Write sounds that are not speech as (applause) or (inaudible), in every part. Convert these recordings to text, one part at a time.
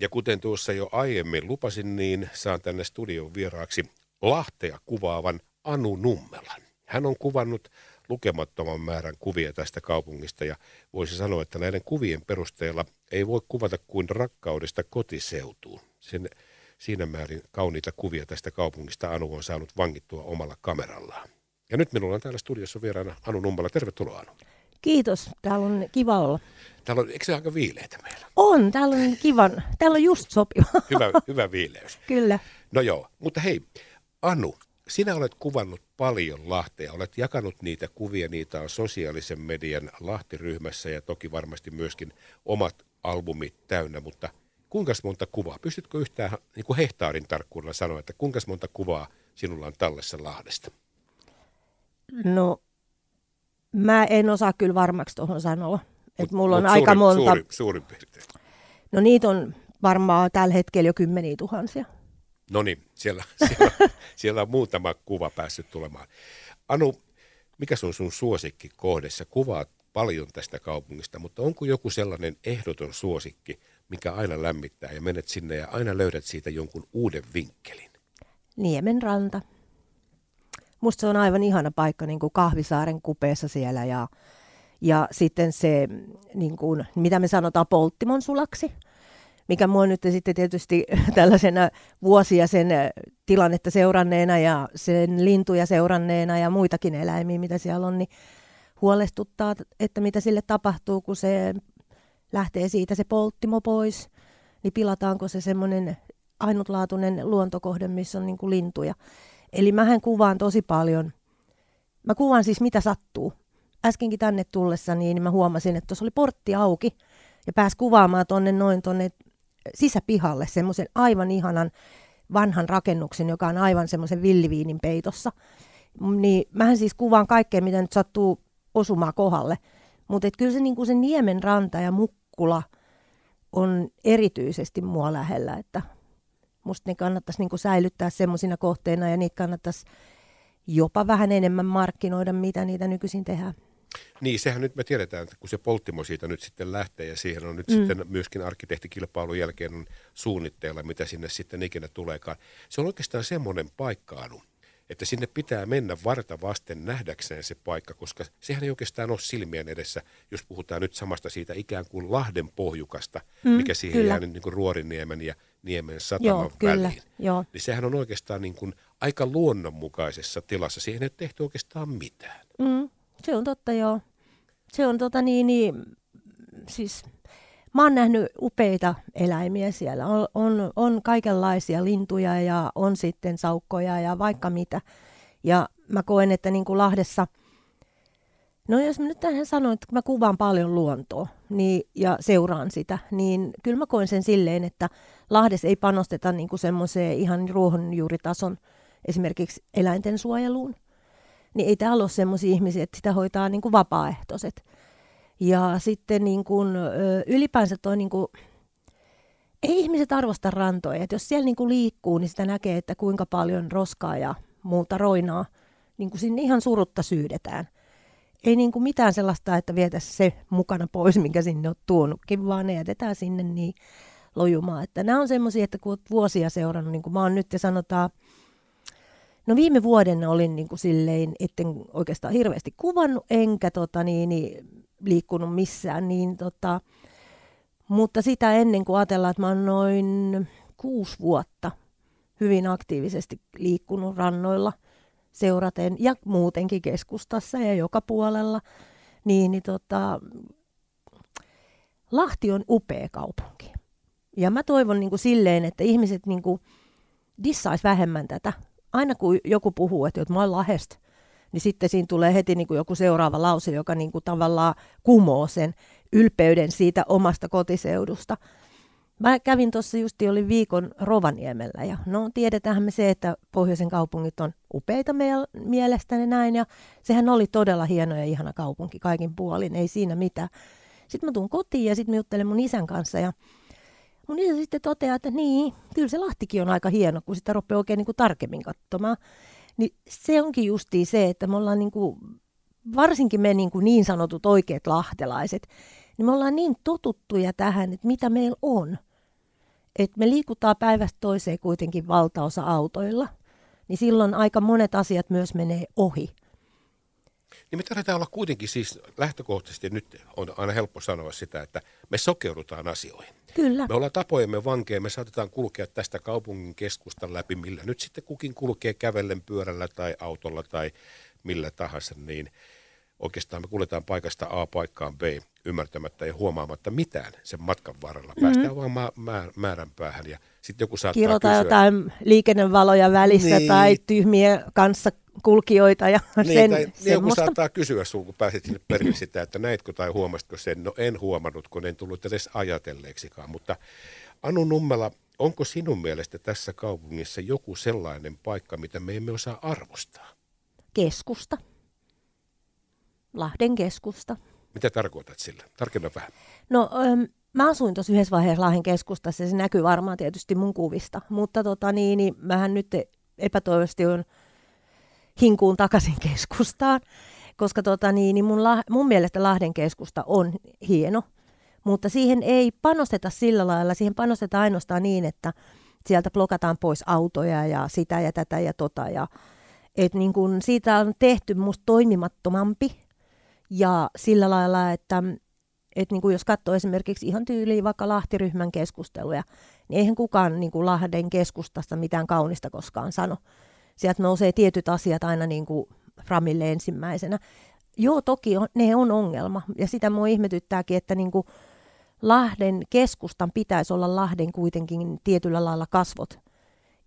Ja kuten tuossa jo aiemmin lupasin, niin saan tänne studion vieraaksi Lahtea kuvaavan Anu Nummelan. Hän on kuvannut lukemattoman määrän kuvia tästä kaupungista ja voisi sanoa, että näiden kuvien perusteella ei voi kuvata kuin rakkaudesta kotiseutuun. Sen, siinä määrin kauniita kuvia tästä kaupungista Anu on saanut vangittua omalla kamerallaan. Ja nyt minulla on täällä studiossa vieraana Anu Nummala. Tervetuloa Anu. Kiitos, täällä on kiva olla. Täällä on, eikö se aika viileitä meillä? On, täällä on kivan, täällä on just sopiva. Hyvä, hyvä viileys. (laughs) Kyllä. No joo, mutta hei, Anu, sinä olet kuvannut paljon Lahtea, olet jakanut niitä kuvia, niitä on sosiaalisen median Lahti-ryhmässä ja toki varmasti myöskin omat albumit täynnä, mutta kuinka monta kuvaa, pystytkö yhtään niin kuin hehtaarin tarkkuudella sanoa, että kuinka monta kuvaa sinulla on tallessa Lahdesta? No, mä en osaa kyllä varmaksi tuohon sanoa. Että mulla on mut aika suurin, monta. Suurin, suurin piirtein. No niitä on varmaan tällä hetkellä jo kymmeniä tuhansia. No niin, siellä, (laughs) siellä, siellä on muutama kuva päässyt tulemaan. Anu, mikä on sun suosikki kohdessa? Kuvaat paljon tästä kaupungista, mutta onko joku sellainen ehdoton suosikki, mikä aina lämmittää ja menet sinne ja aina löydät siitä jonkun uuden vinkkelin? Niemen ranta. Musta se on aivan ihana paikka niin kuin Kahvisaaren kupeessa siellä ja, ja sitten se, niin kuin, mitä me sanotaan, polttimon sulaksi, mikä mua nyt sitten tietysti (laughs) tällaisena vuosia sen tilannetta seuranneena ja sen lintuja seuranneena ja muitakin eläimiä, mitä siellä on, niin huolestuttaa, että mitä sille tapahtuu, kun se lähtee siitä se polttimo pois, niin pilataanko se semmoinen ainutlaatuinen luontokohde, missä on niin kuin lintuja. Eli mähän kuvaan tosi paljon. Mä kuvaan siis mitä sattuu. Äskenkin tänne tullessa niin mä huomasin, että tuossa oli portti auki ja pääsi kuvaamaan tonne noin tonne sisäpihalle semmoisen aivan ihanan vanhan rakennuksen, joka on aivan semmoisen villiviinin peitossa. Niin mähän siis kuvaan kaikkea, mitä nyt sattuu osumaan kohdalle. Mutta kyllä se, niin se Niemen ranta ja Mukkula on erityisesti mua lähellä, että musta ne kannattaisi niin säilyttää semmoisina kohteina ja niitä kannattaisi jopa vähän enemmän markkinoida, mitä niitä nykyisin tehdään. Niin, sehän nyt me tiedetään, että kun se polttimo siitä nyt sitten lähtee ja siihen on nyt mm. sitten myöskin arkkitehtikilpailun jälkeen on suunnitteilla, mitä sinne sitten ikinä tuleekaan. Se on oikeastaan semmoinen paikka, Anu, että sinne pitää mennä varta vasten nähdäkseen se paikka, koska sehän ei oikeastaan ole silmien edessä, jos puhutaan nyt samasta siitä ikään kuin Lahden pohjukasta, mm, mikä siihen kyllä. jää niin kuin Ruoriniemen ja Niemen sataman Joo, väliin. Kyllä, jo. Niin sehän on oikeastaan niin kuin aika luonnonmukaisessa tilassa. Siihen ei tehty oikeastaan mitään. Mm, se on totta, joo. Se on tota niin, niin siis mä oon nähnyt upeita eläimiä siellä. On, on, on kaikenlaisia lintuja ja on sitten saukkoja ja vaikka mitä. Ja mä koen, että niin kuin Lahdessa, no jos mä nyt tähän sanon, että mä kuvaan paljon luontoa niin, ja seuraan sitä, niin kyllä mä koen sen silleen, että Lahdessa ei panosteta niin kuin semmoiseen ihan ruohonjuuritason esimerkiksi eläinten suojeluun. Niin ei täällä ole semmoisia ihmisiä, että sitä hoitaa niin kuin vapaaehtoiset. Ja sitten niin kuin, ylipäänsä toi niin kuin, ei ihmiset arvosta rantoja. Et jos siellä niin kuin liikkuu, niin sitä näkee, että kuinka paljon roskaa ja muuta roinaa niin kuin sinne ihan surutta syydetään. Ei niin kuin mitään sellaista, että vietäisiin se mukana pois, minkä sinne on tuonutkin, vaan ne jätetään sinne niin lojumaan. Että nämä on semmoisia, että kun olet vuosia seurannut, niin kuin mä oon nyt ja sanotaan, No viime vuoden olin niin kuin silleen, etten oikeastaan hirveästi kuvannut, enkä tota, niin, niin, liikkunut missään, niin tota, mutta sitä ennen kuin ajatellaan, että mä oon noin kuusi vuotta hyvin aktiivisesti liikkunut rannoilla seuraten ja muutenkin keskustassa ja joka puolella, niin, niin tota, Lahti on upea kaupunki. Ja mä toivon niin kuin silleen, että ihmiset niin kuin dissais vähemmän tätä. Aina kun joku puhuu, että mä oon Lahdesta, niin sitten siinä tulee heti niin kuin joku seuraava lause, joka niin kuin tavallaan kumoo sen ylpeyden siitä omasta kotiseudusta. Mä kävin tuossa justi, oli viikon Rovaniemellä ja no tiedetään me se, että pohjoisen kaupungit on upeita meidän mielestäni näin ja sehän oli todella hieno ja ihana kaupunki kaikin puolin, ei siinä mitään. Sitten mä tuun kotiin ja sitten mä juttelen mun isän kanssa ja mun isä sitten toteaa, että niin, kyllä se Lahtikin on aika hieno, kun sitä rupeaa oikein niin tarkemmin katsomaan. Niin se onkin justiin se, että me ollaan niin kuin, varsinkin me niin, kuin niin sanotut oikeat lahtelaiset, niin me ollaan niin totuttuja tähän, että mitä meillä on. Että me liikutaan päivästä toiseen kuitenkin valtaosa autoilla, niin silloin aika monet asiat myös menee ohi. Niin me tarvitaan olla kuitenkin siis lähtökohtaisesti, nyt on aina helppo sanoa sitä, että me sokeudutaan asioihin. Kyllä. Me ollaan tapojemme vankeja, me saatetaan kulkea tästä kaupungin keskustan läpi, millä nyt sitten kukin kulkee kävellen pyörällä tai autolla tai millä tahansa, niin oikeastaan me kuljetaan paikasta A paikkaan B ymmärtämättä ja huomaamatta mitään sen matkan varrella. Mm-hmm. Päästään vaan ma- mä- määrän päähän ja sitten joku saattaa Kirjoittaa kysyä. jotain liikennevaloja välissä Niin. tai tyhmiä kanssa kulkijoita ja Niin, sen, tai, niin joku saattaa kysyä sinulta, kun pääsit sinne perille sitä, että näitkö tai huomasitko sen. No en huomannut, kun en tullut edes ajatelleeksikaan. Mutta Anu Nummela, onko sinun mielestä tässä kaupungissa joku sellainen paikka, mitä me emme osaa arvostaa? Keskusta. Lahden keskusta. Mitä tarkoitat sillä? Tarkenna vähän. No, öm, mä asuin tuossa yhdessä vaiheessa Lahden keskustassa, ja se näkyy varmaan tietysti mun kuvista. Mutta tota, niin, niin, mähän nyt epätoivoisesti on hinkuun takaisin (laughs) keskustaan, koska tota, niin, niin mun, la, mun mielestä Lahden keskusta on hieno, mutta siihen ei panosteta sillä lailla, siihen panostetaan ainoastaan niin, että sieltä blokataan pois autoja ja sitä ja tätä ja tota. Ja, et niin kun siitä on tehty musta toimimattomampi ja sillä lailla, että et niin kuin jos katsoo esimerkiksi ihan tyyliin vaikka Lahtiryhmän keskusteluja, niin eihän kukaan niin kuin Lahden keskustasta mitään kaunista koskaan sano. Sieltä nousee tietyt asiat aina niin kuin Framille ensimmäisenä. Joo, toki on, ne on ongelma. Ja sitä mua ihmetyttääkin, että niin kuin Lahden keskustan pitäisi olla Lahden kuitenkin tietyllä lailla kasvot.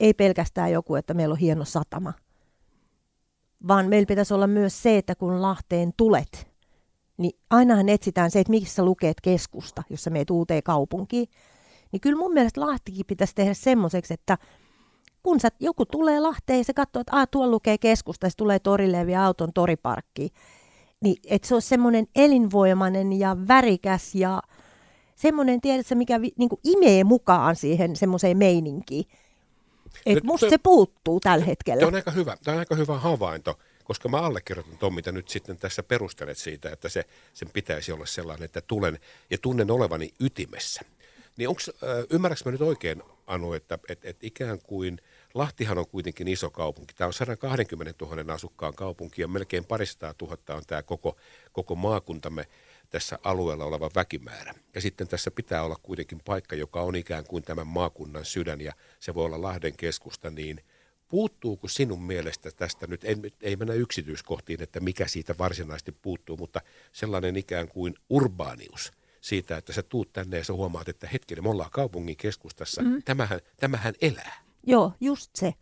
Ei pelkästään joku, että meillä on hieno satama. Vaan meillä pitäisi olla myös se, että kun Lahteen tulet, niin ainahan etsitään se, että missä lukeet keskusta, jos sä meet uuteen kaupunkiin. Niin kyllä mun mielestä Lahtikin pitäisi tehdä semmoiseksi, että kun sä, joku tulee Lahteen ja se katsoo, että tuolla lukee keskusta, ja se tulee torille ja vie auton toriparkkiin, niin että se olisi semmoinen elinvoimainen ja värikäs ja semmoinen, tiedätkö, mikä vi, niin imee mukaan siihen semmoiseen meininkiin. Et Nyt musta se- se puuttuu tällä hetkellä. Tämä on aika hyvä, tämä on aika hyvä havainto, koska mä allekirjoitan tuon, mitä nyt sitten tässä perustelet siitä, että se, sen pitäisi olla sellainen, että tulen ja tunnen olevani ytimessä. Niin onko, ymmärrätkö mä nyt oikein, Anu, että et, et ikään kuin Lahtihan on kuitenkin iso kaupunki. Tämä on 120 000 asukkaan kaupunki ja melkein parisataa tuhatta on tämä koko, koko maakuntamme tässä alueella oleva väkimäärä. Ja sitten tässä pitää olla kuitenkin paikka, joka on ikään kuin tämän maakunnan sydän ja se voi olla Lahden keskusta, niin puuttuuko sinun mielestä tästä nyt, en, ei mennä yksityiskohtiin, että mikä siitä varsinaisesti puuttuu, mutta sellainen ikään kuin urbaanius siitä, että sä tuut tänne ja sä huomaat, että hetkinen, me ollaan kaupungin keskustassa, mm. tämähän, tämähän elää. Joo, just se.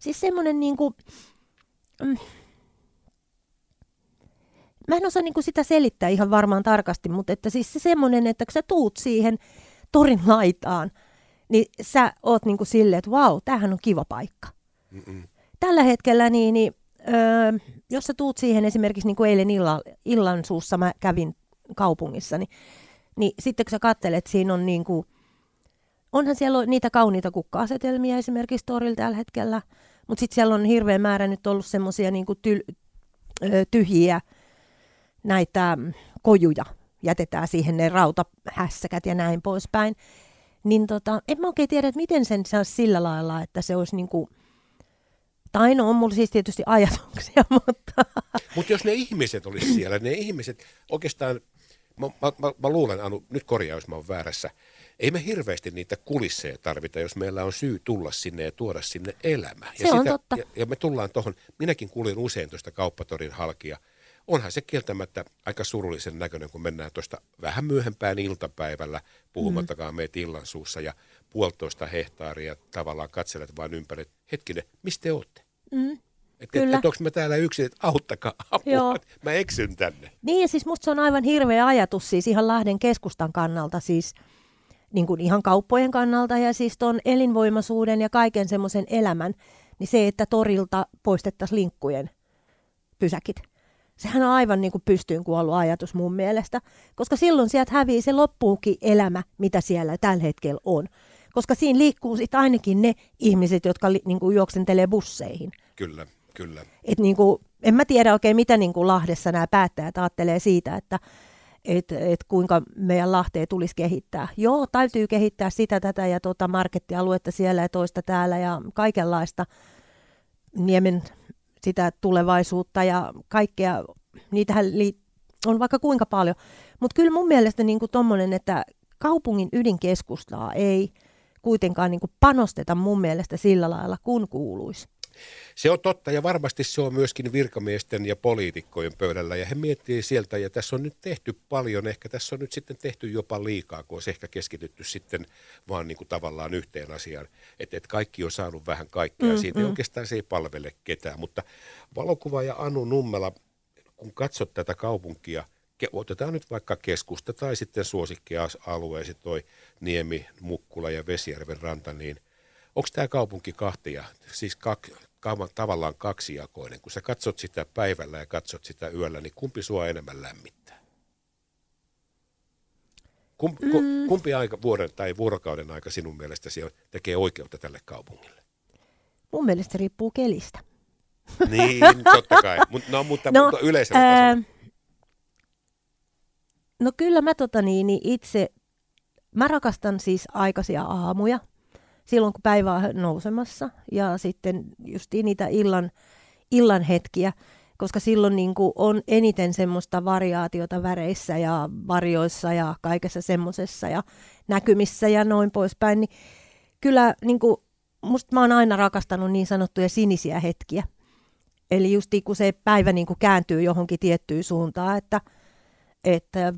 Siis semmoinen niinku, mm, mä en osaa niinku sitä selittää ihan varmaan tarkasti, mutta että siis se semmoinen, että kun sä tuut siihen torin laitaan, niin sä oot niinku silleen, että vau, tämähän on kiva paikka. Tällä hetkellä, niin, niin öö, jos sä tuut siihen esimerkiksi niin kuin eilen illa, illan suussa mä kävin kaupungissa, niin, niin sitten kun sä katselet, siinä on niin kuin, onhan siellä on niitä kauniita kukka-asetelmia esimerkiksi torilla tällä hetkellä, mutta sitten siellä on hirveä määrä nyt ollut semmoisia niin tyhjiä näitä kojuja, jätetään siihen ne rautahässäkät ja näin poispäin. Niin tota, en mä oikein tiedä, että miten sen saisi sillä lailla, että se olisi niin kuin, tai no on mulla siis tietysti ajatuksia, (laughs) mutta Mutta jos ne ihmiset olisi siellä, ne ihmiset oikeastaan, mä, mä, mä, mä luulen, Anu, nyt korjaa, jos mä oon väärässä, ei me hirveästi niitä kulisseja tarvita, jos meillä on syy tulla sinne ja tuoda sinne elämä. Se ja on totta. Ja, ja me tullaan tuohon, minäkin kuulin usein tuosta kauppatorin halkia, onhan se kieltämättä aika surullisen näköinen, kun mennään tuosta vähän myöhempään iltapäivällä, puhumattakaan meitä illan suussa ja puolitoista hehtaaria tavallaan katselet vain ympäri. Hetkinen, mistä te olette? mm, Että et, et, onko mä täällä yksin, että auttakaa apua, Joo. mä eksyn tänne. Niin ja siis musta se on aivan hirveä ajatus siis ihan Lahden keskustan kannalta siis niin kuin ihan kauppojen kannalta ja siis tuon elinvoimaisuuden ja kaiken semmoisen elämän, niin se, että torilta poistettaisiin linkkujen pysäkit. Sehän on aivan niin kuin pystyyn kuollut ajatus mun mielestä, koska silloin sieltä hävii se loppuukin elämä, mitä siellä tällä hetkellä on. Koska siinä liikkuu sitten ainakin ne ihmiset, jotka li, niin kuin juoksentelee busseihin. Kyllä, kyllä. Et niin kuin, en mä tiedä oikein, mitä niin kuin Lahdessa nämä päättäjät ajattelee siitä, että että et kuinka meidän Lahteen tulisi kehittää. Joo, täytyy kehittää sitä, tätä ja tuota markettialuetta siellä ja toista täällä ja kaikenlaista Niemen sitä tulevaisuutta ja kaikkea. Niitähän on vaikka kuinka paljon. Mutta kyllä mun mielestä niin tuommoinen, että kaupungin ydinkeskustaa ei kuitenkaan niin panosteta mun mielestä sillä lailla, kun kuuluisi. Se on totta ja varmasti se on myöskin virkamiesten ja poliitikkojen pöydällä ja he miettii sieltä ja tässä on nyt tehty paljon, ehkä tässä on nyt sitten tehty jopa liikaa, kun olisi ehkä keskitytty sitten vaan niin kuin tavallaan yhteen asiaan, että, että kaikki on saanut vähän kaikkea, mm, siitä mm. oikeastaan se ei palvele ketään, mutta ja Anu Nummela, kun katsot tätä kaupunkia, otetaan nyt vaikka keskusta tai sitten suosikkialueesi toi Niemi, Mukkula ja Vesijärven ranta, niin – onko tämä kaupunki kahtia, siis kak, tavallaan kaksijakoinen? Kun sä katsot sitä päivällä ja katsot sitä yöllä, niin kumpi sua enemmän lämmittää? Kum, mm. Kumpi aika, vuoden tai vuorokauden aika sinun mielestäsi tekee oikeutta tälle kaupungille? Mun mielestä riippuu kelistä. Niin, totta kai. (laughs) Mut, no, mutta, no, mutta yleisellä ää, tasolla. No kyllä mä tota niin, niin itse, mä rakastan siis aikaisia aamuja – silloin, kun päivä on nousemassa ja sitten just niitä illan, illan hetkiä, koska silloin niin kuin on eniten semmoista variaatiota väreissä ja varjoissa ja kaikessa semmoisessa ja näkymissä ja noin poispäin, niin kyllä niin kuin, musta mä oon aina rakastanut niin sanottuja sinisiä hetkiä. Eli just kun se päivä niin kuin kääntyy johonkin tiettyyn suuntaan, että, että,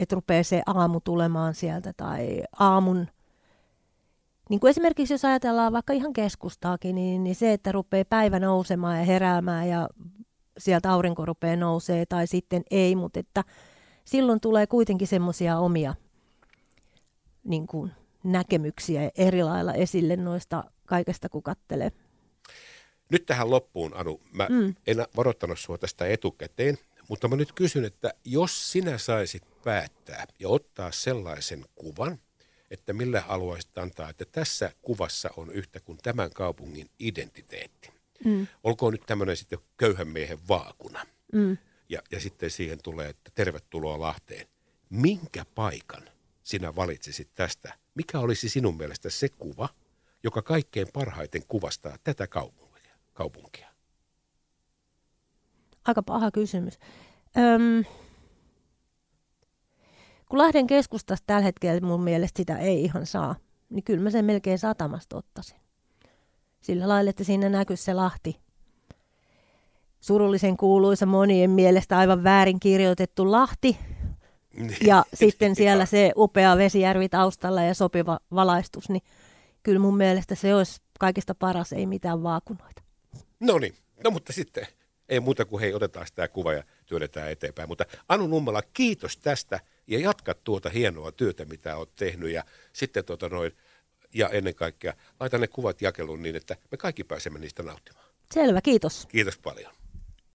että rupeaa se aamu tulemaan sieltä tai aamun niin kuin esimerkiksi jos ajatellaan vaikka ihan keskustaakin, niin, niin se, että rupeaa päivä nousemaan ja heräämään ja sieltä aurinko rupeaa nousee tai sitten ei, mutta että silloin tulee kuitenkin semmoisia omia niin kuin, näkemyksiä eri lailla esille noista kaikesta, kun kattelee. Nyt tähän loppuun, Anu. Mä mm. en varoittanut sinua tästä etukäteen, mutta mä nyt kysyn, että jos sinä saisit päättää ja ottaa sellaisen kuvan – että millä haluaisit antaa, että tässä kuvassa on yhtä kuin tämän kaupungin identiteetti. Mm. Olkoon nyt tämmöinen sitten köyhän miehen vaakuna. Mm. Ja, ja sitten siihen tulee, että tervetuloa Lahteen. Minkä paikan sinä valitsisit tästä? Mikä olisi sinun mielestä se kuva, joka kaikkein parhaiten kuvastaa tätä kaupunkia? kaupunkia? Aika paha kysymys. Öm, kun Lahden keskustasta tällä hetkellä mun mielestä sitä ei ihan saa, niin kyllä mä sen melkein satamasta ottaisin. Sillä lailla, että siinä näkyy se Lahti. Surullisen kuuluisa monien mielestä aivan väärin kirjoitettu Lahti. Niin. Ja sitten siellä se upea vesijärvi taustalla ja sopiva valaistus, niin kyllä mun mielestä se olisi kaikista paras, ei mitään vaakunoita. No niin, no mutta sitten ei muuta kuin hei, otetaan sitä kuva ja työnnetään eteenpäin. Mutta Anu Nummela, kiitos tästä ja jatka tuota hienoa työtä, mitä olet tehnyt ja sitten tuota noin, ja ennen kaikkea laita ne kuvat jakeluun niin, että me kaikki pääsemme niistä nauttimaan. Selvä, kiitos. Kiitos paljon.